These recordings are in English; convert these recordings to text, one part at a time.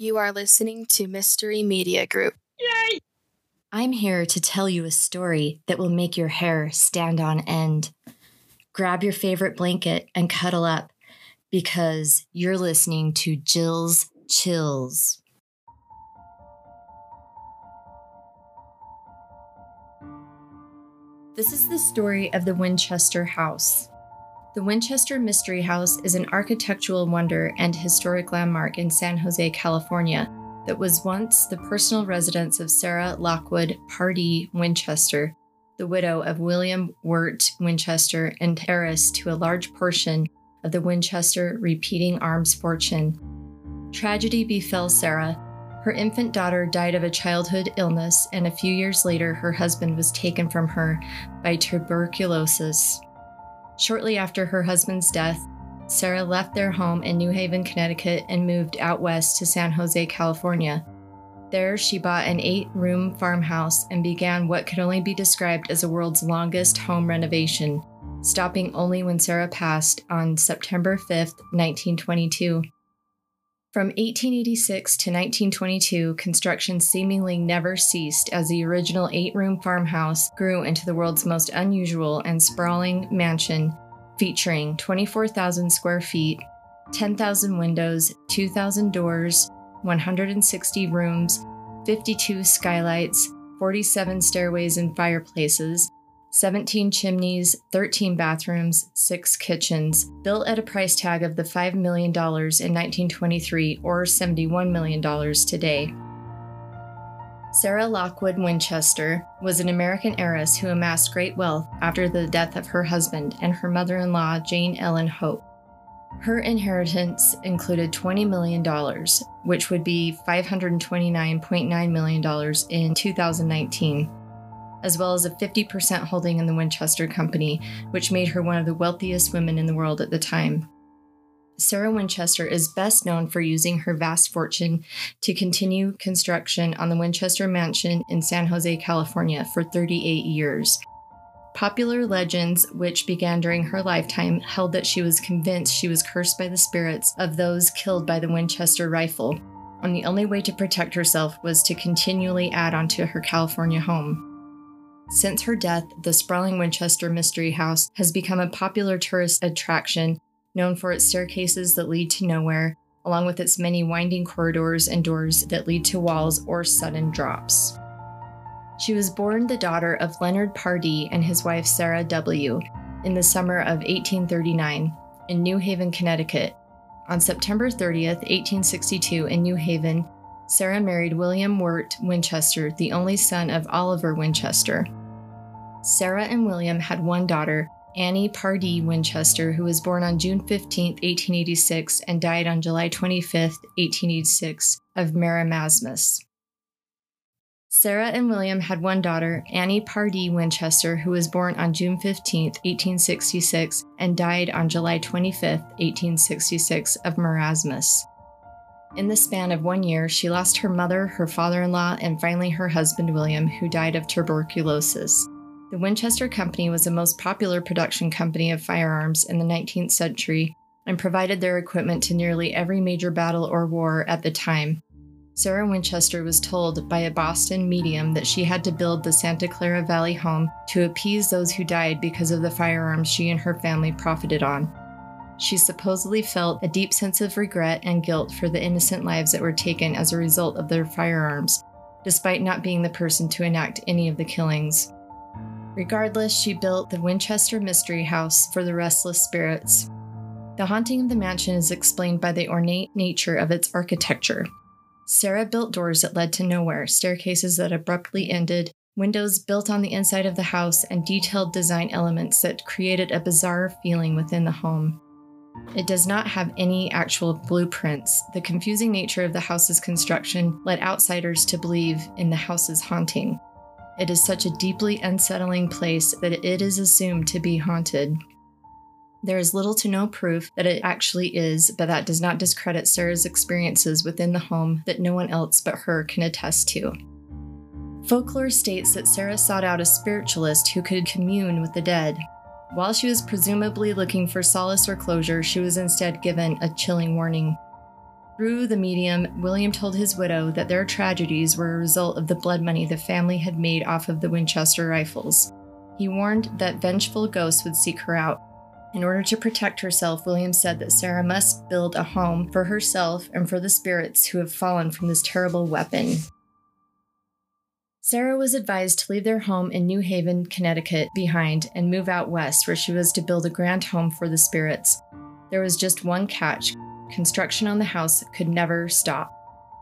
You are listening to Mystery Media Group. Yay! I'm here to tell you a story that will make your hair stand on end. Grab your favorite blanket and cuddle up because you're listening to Jill's Chills. This is the story of the Winchester House. The Winchester Mystery House is an architectural wonder and historic landmark in San Jose, California, that was once the personal residence of Sarah Lockwood Pardee Winchester, the widow of William Wirt Winchester and heiress to a large portion of the Winchester repeating arms fortune. Tragedy befell Sarah. Her infant daughter died of a childhood illness, and a few years later, her husband was taken from her by tuberculosis. Shortly after her husband's death, Sarah left their home in New Haven, Connecticut, and moved out west to San Jose, California. There, she bought an eight room farmhouse and began what could only be described as the world's longest home renovation, stopping only when Sarah passed on September 5, 1922. From 1886 to 1922, construction seemingly never ceased as the original eight room farmhouse grew into the world's most unusual and sprawling mansion, featuring 24,000 square feet, 10,000 windows, 2,000 doors, 160 rooms, 52 skylights, 47 stairways and fireplaces, 17 chimneys, 13 bathrooms, 6 kitchens, built at a price tag of the $5 million in 1923 or $71 million today. Sarah Lockwood Winchester was an American heiress who amassed great wealth after the death of her husband and her mother in law, Jane Ellen Hope. Her inheritance included $20 million, which would be $529.9 million in 2019 as well as a 50% holding in the Winchester Company, which made her one of the wealthiest women in the world at the time. Sarah Winchester is best known for using her vast fortune to continue construction on the Winchester Mansion in San Jose, California for 38 years. Popular legends, which began during her lifetime, held that she was convinced she was cursed by the spirits of those killed by the Winchester rifle, and the only way to protect herself was to continually add on to her California home. Since her death, the sprawling Winchester Mystery House has become a popular tourist attraction, known for its staircases that lead to nowhere, along with its many winding corridors and doors that lead to walls or sudden drops. She was born the daughter of Leonard Pardee and his wife Sarah W. in the summer of 1839 in New Haven, Connecticut. On September 30th, 1862, in New Haven, Sarah married William Wirt Winchester, the only son of Oliver Winchester. Sarah and William had one daughter, Annie Pardee Winchester, who was born on June 15, 1886, and died on July 25, 1886, of marasmus. Sarah and William had one daughter, Annie Pardee Winchester, who was born on June 15, 1866, and died on July 25, 1866, of marasmus. In the span of one year, she lost her mother, her father in law, and finally her husband, William, who died of tuberculosis. The Winchester Company was the most popular production company of firearms in the 19th century and provided their equipment to nearly every major battle or war at the time. Sarah Winchester was told by a Boston medium that she had to build the Santa Clara Valley home to appease those who died because of the firearms she and her family profited on. She supposedly felt a deep sense of regret and guilt for the innocent lives that were taken as a result of their firearms, despite not being the person to enact any of the killings. Regardless, she built the Winchester Mystery House for the restless spirits. The haunting of the mansion is explained by the ornate nature of its architecture. Sarah built doors that led to nowhere, staircases that abruptly ended, windows built on the inside of the house, and detailed design elements that created a bizarre feeling within the home. It does not have any actual blueprints. The confusing nature of the house's construction led outsiders to believe in the house's haunting. It is such a deeply unsettling place that it is assumed to be haunted. There is little to no proof that it actually is, but that does not discredit Sarah's experiences within the home that no one else but her can attest to. Folklore states that Sarah sought out a spiritualist who could commune with the dead. While she was presumably looking for solace or closure, she was instead given a chilling warning. Through the medium, William told his widow that their tragedies were a result of the blood money the family had made off of the Winchester rifles. He warned that vengeful ghosts would seek her out. In order to protect herself, William said that Sarah must build a home for herself and for the spirits who have fallen from this terrible weapon. Sarah was advised to leave their home in New Haven, Connecticut behind and move out west, where she was to build a grand home for the spirits. There was just one catch Construction on the house could never stop.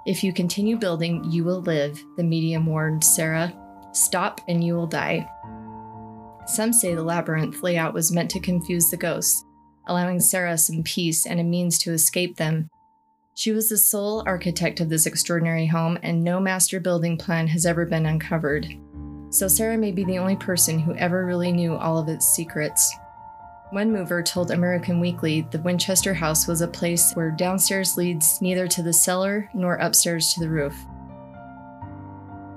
If you continue building, you will live, the medium warned Sarah. Stop and you will die. Some say the labyrinth layout was meant to confuse the ghosts, allowing Sarah some peace and a means to escape them. She was the sole architect of this extraordinary home, and no master building plan has ever been uncovered. So, Sarah may be the only person who ever really knew all of its secrets. One mover told American Weekly the Winchester house was a place where downstairs leads neither to the cellar nor upstairs to the roof.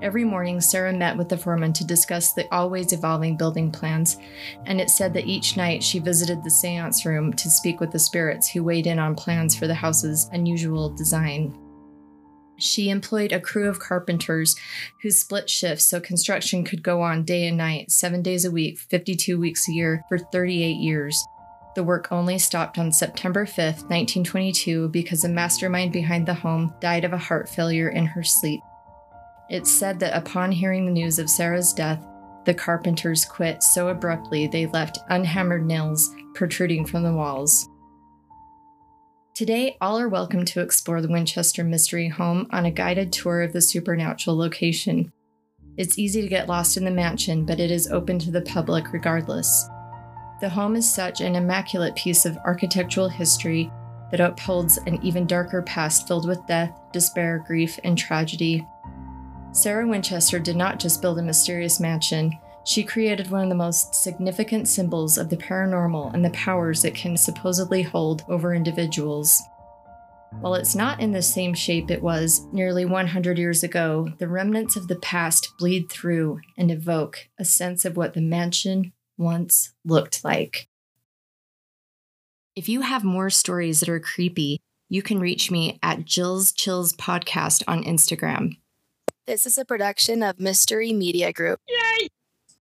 Every morning, Sarah met with the foreman to discuss the always evolving building plans, and it said that each night she visited the seance room to speak with the spirits who weighed in on plans for the house's unusual design. She employed a crew of carpenters who split shifts so construction could go on day and night, seven days a week, 52 weeks a year, for 38 years. The work only stopped on September 5, 1922, because the mastermind behind the home died of a heart failure in her sleep. It's said that upon hearing the news of Sarah's death, the carpenters quit so abruptly they left unhammered nails protruding from the walls. Today, all are welcome to explore the Winchester Mystery Home on a guided tour of the supernatural location. It's easy to get lost in the mansion, but it is open to the public regardless. The home is such an immaculate piece of architectural history that upholds an even darker past filled with death, despair, grief, and tragedy. Sarah Winchester did not just build a mysterious mansion, she created one of the most significant symbols of the paranormal and the powers it can supposedly hold over individuals. While it's not in the same shape it was nearly 100 years ago, the remnants of the past bleed through and evoke a sense of what the mansion once looked like. If you have more stories that are creepy, you can reach me at Jill's Chills Podcast on Instagram. This is a production of Mystery Media Group. Yay!